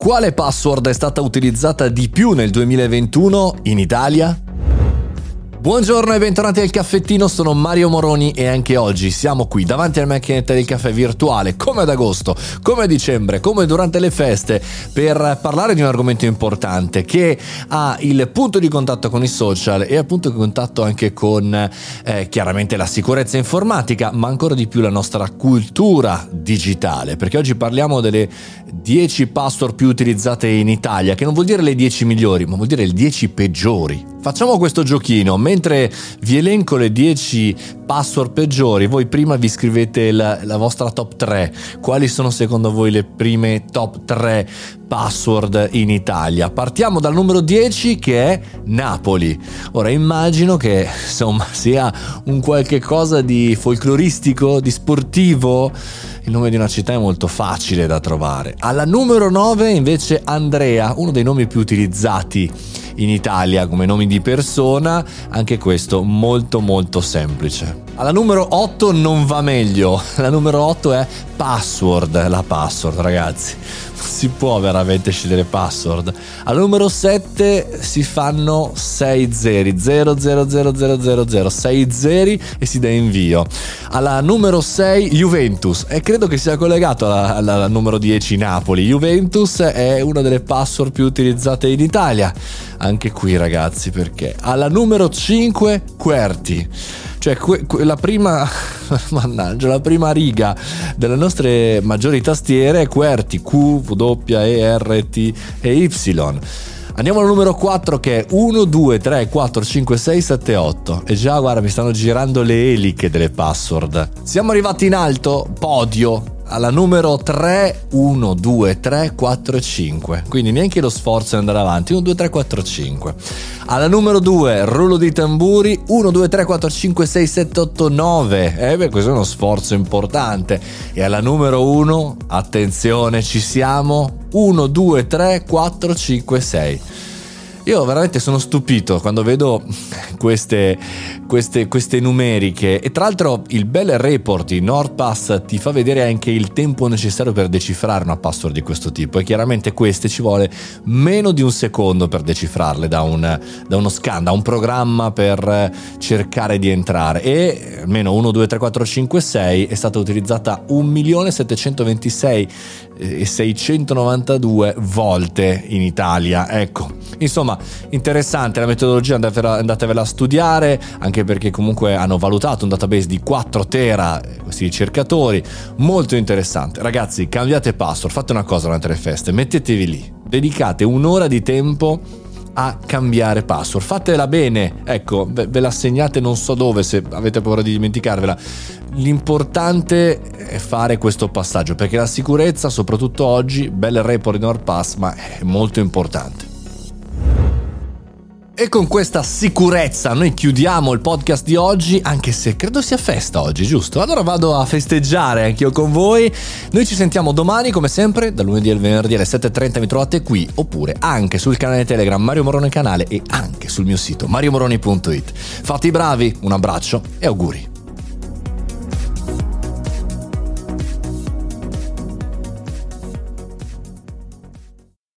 Quale password è stata utilizzata di più nel 2021 in Italia? Buongiorno e bentornati al caffettino, sono Mario Moroni e anche oggi siamo qui davanti alla macchinetta del caffè virtuale, come ad agosto, come a dicembre, come durante le feste, per parlare di un argomento importante che ha il punto di contatto con i social e il punto di contatto anche con eh, chiaramente la sicurezza informatica, ma ancora di più la nostra cultura digitale, perché oggi parliamo delle 10 password più utilizzate in Italia, che non vuol dire le 10 migliori, ma vuol dire le 10 peggiori. Facciamo questo giochino, mentre vi elenco le 10 password peggiori, voi prima vi scrivete la, la, vostra top 3. Quali sono secondo voi le prime top 3 password in Italia? Partiamo dal numero 10 che è Napoli. Ora immagino che insomma sia un qualche cosa di folcloristico, di sportivo il nome di una città è molto facile da trovare. Alla numero 9 invece Andrea, uno dei nomi più utilizzati in Italia come nomi di persona, anche questo molto molto semplice. Alla numero 8 non va meglio, la numero 8 è password, la password ragazzi si può veramente scegliere password. Al numero 7 si fanno 6 zeri, 0 0 0 0 0 0, 6 zeri e si dà invio. Alla numero 6 Juventus e credo che sia collegato alla, alla, alla numero 10 Napoli. Juventus è una delle password più utilizzate in Italia. Anche qui ragazzi perché? Alla numero 5 Querti. Cioè, que- que- la prima, mannaggia, la prima riga delle nostre maggiori tastiere è QWERTY, Q, W, E, R, T e Y. Andiamo al numero 4 che è 1, 2, 3, 4, 5, 6, 7, 8. E già, guarda, mi stanno girando le eliche delle password. Siamo arrivati in alto, podio alla numero 3 1 2 3 4 5 quindi neanche lo sforzo di andare avanti. 1 2 3 4 5 alla numero 2 rullo di tamburi. 1 2 3 4 5 6 7 8 9 eh beh questo è uno sforzo importante. E alla numero 1 attenzione ci siamo. 1 2 3 4 5 6 io veramente sono stupito quando vedo queste, queste, queste, numeriche. E tra l'altro il bel report di NordPass ti fa vedere anche il tempo necessario per decifrare una password di questo tipo. E chiaramente queste ci vuole meno di un secondo per decifrarle da, un, da uno scan, da un programma per cercare di entrare. E almeno 1, 2, 3, 4, 5, 6 è stata utilizzata 1.726 e 692 volte in Italia. Ecco, insomma, interessante la metodologia, andatevela, andatevela studiare, anche perché comunque hanno valutato un database di 4 tera, questi ricercatori, molto interessante. Ragazzi, cambiate password, fate una cosa durante le feste, mettetevi lì, dedicate un'ora di tempo a cambiare password. Fatela bene, ecco, ve la segnate non so dove se avete paura di dimenticarvela. L'importante è fare questo passaggio perché la sicurezza, soprattutto oggi, bel report in NordPass, ma è molto importante. E con questa sicurezza noi chiudiamo il podcast di oggi, anche se credo sia festa oggi, giusto? Allora vado a festeggiare anch'io con voi. Noi ci sentiamo domani, come sempre, dal lunedì al venerdì alle 7.30 mi trovate qui, oppure anche sul canale Telegram Mario Morone Canale e anche sul mio sito mariomoroni.it. Fate i bravi, un abbraccio e auguri.